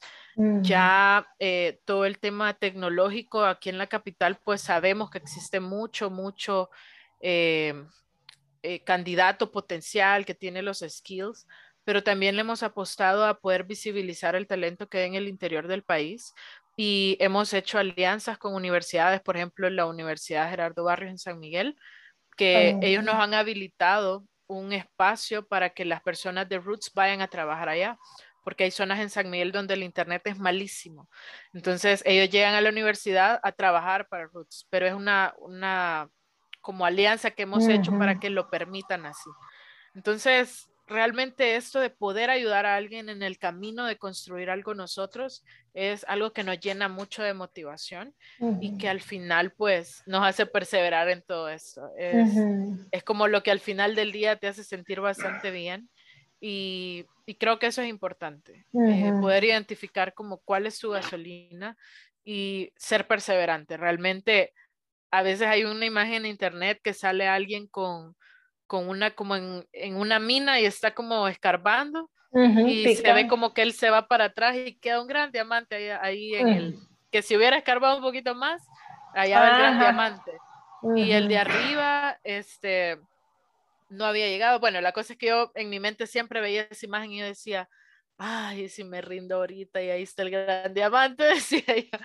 Ya eh, todo el tema tecnológico aquí en la capital, pues sabemos que existe mucho, mucho eh, candidato potencial que tiene los skills, pero también le hemos apostado a poder visibilizar el talento que hay en el interior del país y hemos hecho alianzas con universidades, por ejemplo, la Universidad Gerardo Barrios en San Miguel, que ellos nos han habilitado un espacio para que las personas de Roots vayan a trabajar allá, porque hay zonas en San Miguel donde el Internet es malísimo. Entonces, ellos llegan a la universidad a trabajar para Roots, pero es una, una como alianza que hemos hecho para que lo permitan así. Entonces, realmente esto de poder ayudar a alguien en el camino de construir algo nosotros es algo que nos llena mucho de motivación y que al final pues nos hace perseverar en todo esto. Es, como lo que al final del día te hace sentir bastante bien y, creo que eso es importante, eh, poder identificar como cuál es su gasolina y ser perseverante. Realmente a veces hay una imagen en internet que sale alguien con con una como en, en una mina y está como escarbando y se ve como que él se va para atrás y queda un gran diamante ahí, ahí en el que si hubiera escarbado un poquito más allá va el gran diamante. Y el de arriba este no había llegado. Bueno la cosa es que yo en mi mente siempre veía esa imagen y yo decía ay si me rindo ahorita y ahí está el gran diamante decía yo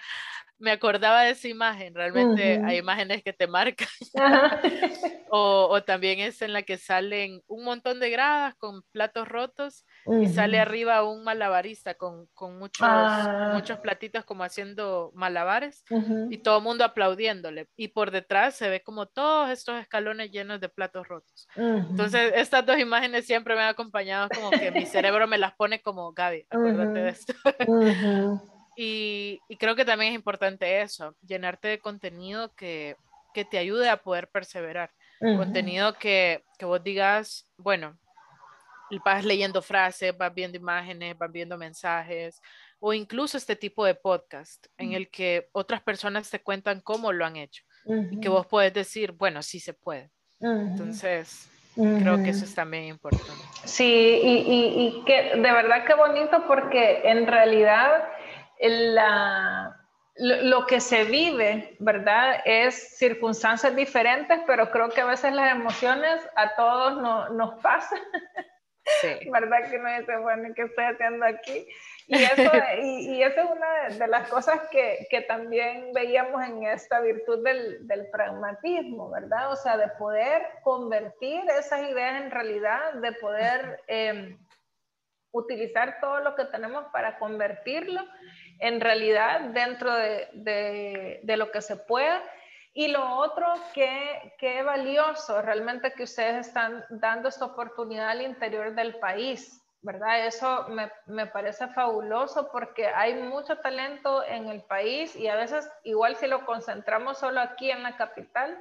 me acordaba de esa imagen, realmente hay imágenes que te marcan. o, o, también es en la que salen un montón de gradas con platos rotos y sale arriba un malabarista con, con muchos, ah. muchos platitos como haciendo malabares y todo el mundo aplaudiéndole. Y por detrás se ve como todos estos escalones llenos de platos rotos. Entonces, estas dos imágenes siempre me han acompañado como que mi cerebro me las pone como, Gaby, acuérdate de esto. Y, creo que también es importante eso, llenarte de contenido que, que te ayude a poder perseverar. Contenido que, que, vos digas, bueno, vas leyendo frases, vas viendo imágenes, vas viendo mensajes, o incluso este tipo de podcast en el que otras personas te cuentan cómo lo han hecho y que vos puedes decir, bueno, sí se puede. Entonces, creo que eso es también importante. Sí, y, y, y que de verdad que bonito porque en realidad la, lo, que se vive, ¿verdad? Es circunstancias diferentes, pero creo que a veces las emociones a todos no, nos pasan. Sí. ¿Verdad? Que no dice, bueno, ¿qué estoy haciendo aquí? Y eso, y, eso es una de, las cosas que, que, también veíamos en esta virtud del, del, pragmatismo, ¿verdad? O sea, de poder convertir esas ideas en realidad, de poder eh, utilizar todo lo que tenemos para convertirlo en realidad dentro de, de, lo que se pueda. Y lo otro que, que valioso realmente que ustedes están dando esta oportunidad al interior del país, ¿verdad? Eso me, me, parece fabuloso porque hay mucho talento en el país y a veces igual si lo concentramos solo aquí en la capital,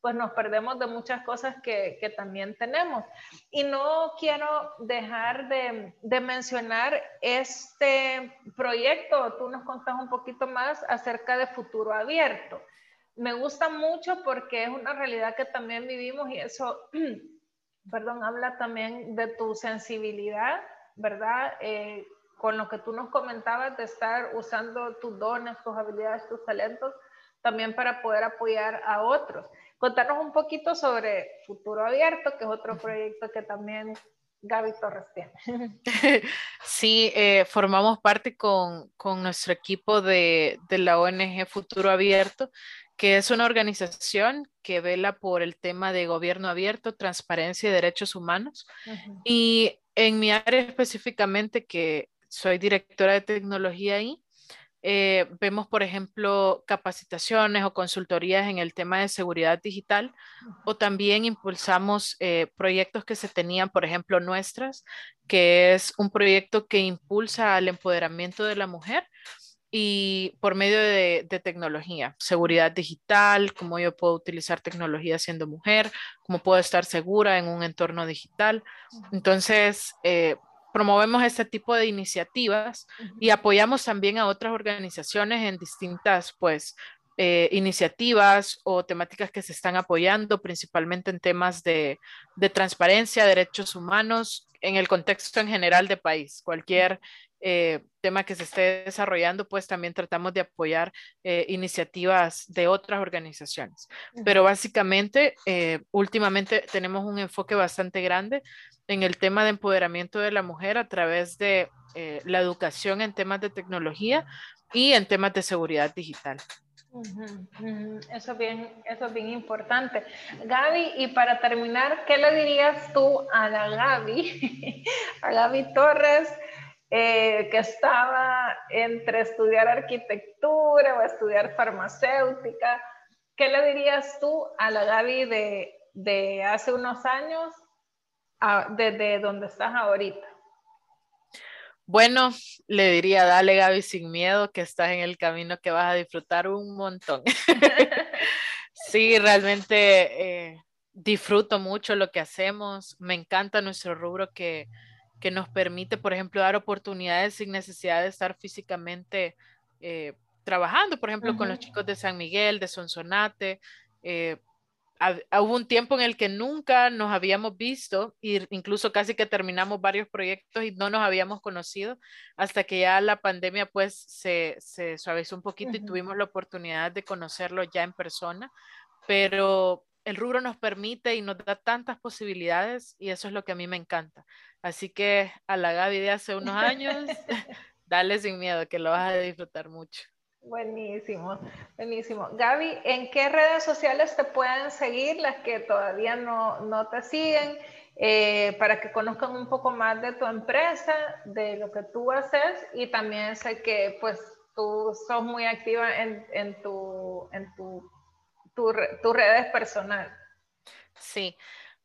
pues nos perdemos de muchas cosas que, también tenemos. Y no quiero dejar de, de, mencionar este proyecto, tú nos contás un poquito más acerca de futuro abierto. Me gusta mucho porque es una realidad que también vivimos y eso, perdón, habla también de tu sensibilidad, ¿verdad? Eh, con lo que tú nos comentabas de estar usando tus dones, tus habilidades, tus talentos, también para poder apoyar a otros. Contanos un poquito sobre Futuro Abierto, que es otro proyecto que también Gaby Torres tiene. Sí, eh, formamos parte con, con nuestro equipo de, de, la ONG Futuro Abierto, que es una organización que vela por el tema de gobierno abierto, transparencia y derechos humanos. Y en mi área específicamente, que soy directora de tecnología ahí, eh, vemos, por ejemplo, capacitaciones o consultorías en el tema de seguridad digital o también impulsamos eh, proyectos que se tenían, por ejemplo, nuestras, que es un proyecto que impulsa al empoderamiento de la mujer y por medio de, tecnología, seguridad digital, cómo yo puedo utilizar tecnología siendo mujer, cómo puedo estar segura en un entorno digital. Entonces, eh, promovemos este tipo de iniciativas y apoyamos también a otras organizaciones en distintas, pues, eh, iniciativas o temáticas que se están apoyando, principalmente en temas de, transparencia, derechos humanos, en el contexto en general de país. Cualquier eh, tema que se esté desarrollando, pues también tratamos de apoyar eh, iniciativas de otras organizaciones. Pero básicamente, últimamente tenemos un enfoque bastante grande en el tema de empoderamiento de la mujer a través de eh, la educación en temas de tecnología y en temas de seguridad digital. Eso, bien, eso es bien importante. Gaby, y para terminar, ¿qué le dirías tú a la Gaby, a Gaby Torres, eh, que estaba entre estudiar arquitectura o estudiar farmacéutica? ¿Qué le dirías tú a la Gaby de, de hace unos años desde donde estás ahorita? Bueno, le diría, dale Gaby sin miedo, que estás en el camino que vas a disfrutar un montón. sí, realmente eh, disfruto mucho lo que hacemos. Me encanta nuestro rubro que, que nos permite, por ejemplo, dar oportunidades sin necesidad de estar físicamente eh, trabajando, por ejemplo, con los chicos de San Miguel, de Sonsonate. Eh, hubo un tiempo en el que nunca nos habíamos visto e incluso casi que terminamos varios proyectos y no nos habíamos conocido hasta que ya la pandemia pues se, se suavizó un poquito y tuvimos la oportunidad de conocerlo ya en persona, pero el rubro nos permite y nos da tantas posibilidades y eso es lo que a mí me encanta. Así que a la Gaby de hace unos años, dale sin miedo que lo vas a disfrutar mucho. Buenísimo, buenísimo. Gaby, ¿en qué redes sociales te pueden seguir las que todavía no, no te siguen? Eh, para que conozcan un poco más de tu empresa, de lo que tú haces y también sé que pues tú sos muy activa en, en tu, en tu, redes personal. Sí,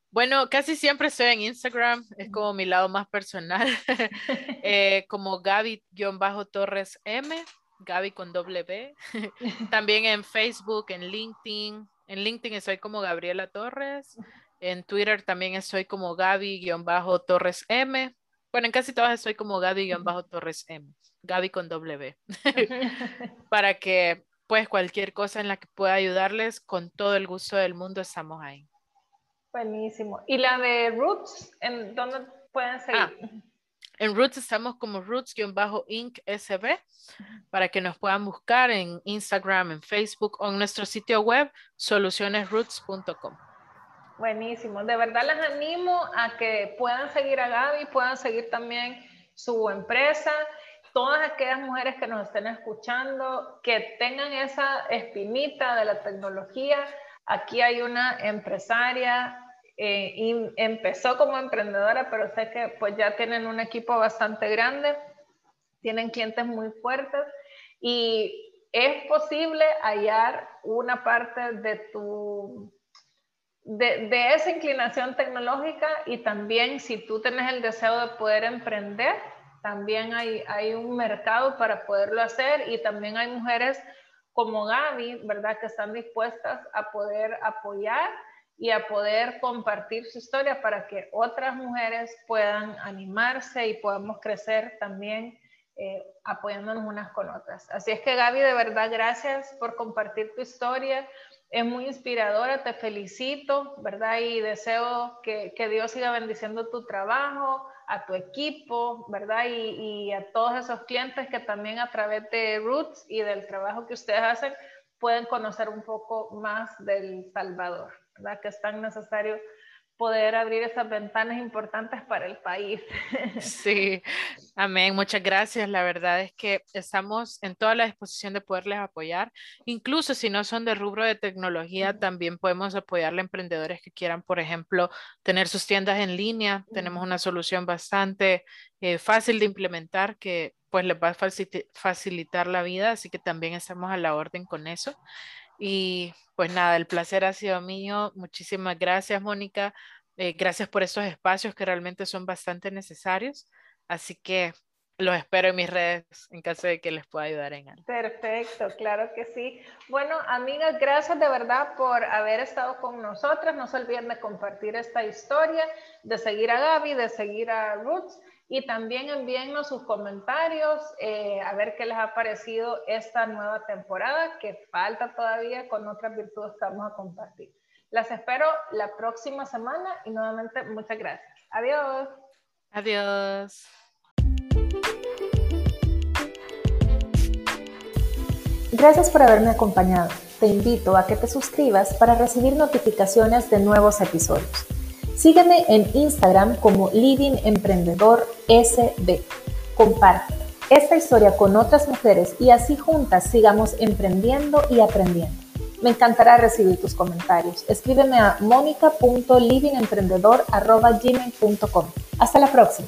bueno, casi siempre estoy en Instagram, es como mi lado más personal, eh, como Gaby-Torres M, Gaby con doble B. También en Facebook, en LinkedIn. En LinkedIn estoy como Gabriela Torres. En Twitter también estoy como Gaby-Torres M. Bueno, en casi todas estoy como Gaby-Torres M. Gaby con B. Para que pues cualquier cosa en la que pueda ayudarles, con todo el gusto del mundo estamos ahí. Buenísimo. ¿Y la de Roots? ¿En dónde pueden seguir? Ah, en Roots estamos como Roots-Inc. SB para que nos puedan buscar en Instagram, en Facebook o en nuestro sitio web solucionesroots.com. Buenísimo. De verdad les animo a que puedan seguir a Gaby, puedan seguir también su empresa. Todas aquellas mujeres que nos estén escuchando, que tengan esa espinita de la tecnología. Aquí hay una empresaria eh, y empezó como emprendedora, pero sé que pues ya tienen un equipo bastante grande, tienen clientes muy fuertes y es posible hallar una parte de tu de, de, esa inclinación tecnológica y también si tú tienes el deseo de poder emprender, también hay, hay un mercado para poderlo hacer y también hay mujeres como Gaby, ¿verdad? Que están dispuestas a poder apoyar y a poder compartir su historia para que otras mujeres puedan animarse y podamos crecer también eh, apoyándonos unas con otras. Así es que Gaby, de verdad, gracias por compartir tu historia. Es muy inspiradora, te felicito, ¿verdad? Y deseo que, que Dios siga bendiciendo tu trabajo, a tu equipo, ¿verdad? Y, y a todos esos clientes que también a través de Roots y del trabajo que ustedes hacen pueden conocer un poco más del Salvador. ¿verdad? Que es tan necesario poder abrir esas ventanas importantes para el país. Sí, amén. Muchas gracias. La verdad es que estamos en toda la disposición de poderles apoyar. Incluso si no son de rubro de tecnología, también podemos apoyarle a emprendedores que quieran, por ejemplo, tener sus tiendas en línea. Tenemos una solución bastante eh, fácil de implementar que pues les va a facilitar la vida, así que también estamos a la orden con eso. Y pues nada, el placer ha sido mío. Muchísimas gracias, Mónica. Eh, gracias por estos espacios que realmente son bastante necesarios. Así que los espero en mis redes en caso de que les pueda ayudar en algo. Perfecto, claro que sí. Bueno, amigas, gracias de verdad por haber estado con nosotras. No se olviden de compartir esta historia, de seguir a Gaby, de seguir a Roots y también envíennos sus comentarios eh, a ver qué les ha parecido esta nueva temporada que falta todavía con otras virtudes que vamos a compartir. Las espero la próxima semana y nuevamente muchas gracias. Adiós. Adiós. Gracias por haberme acompañado. Te invito a que te suscribas para recibir notificaciones de nuevos episodios. Sígueme en Instagram como Living Emprendedor SB. Comparte esta historia con otras mujeres y así juntas sigamos emprendiendo y aprendiendo. Me encantará recibir tus comentarios. Escríbeme a monica.livingemprendedor.gmail.com. Hasta la próxima.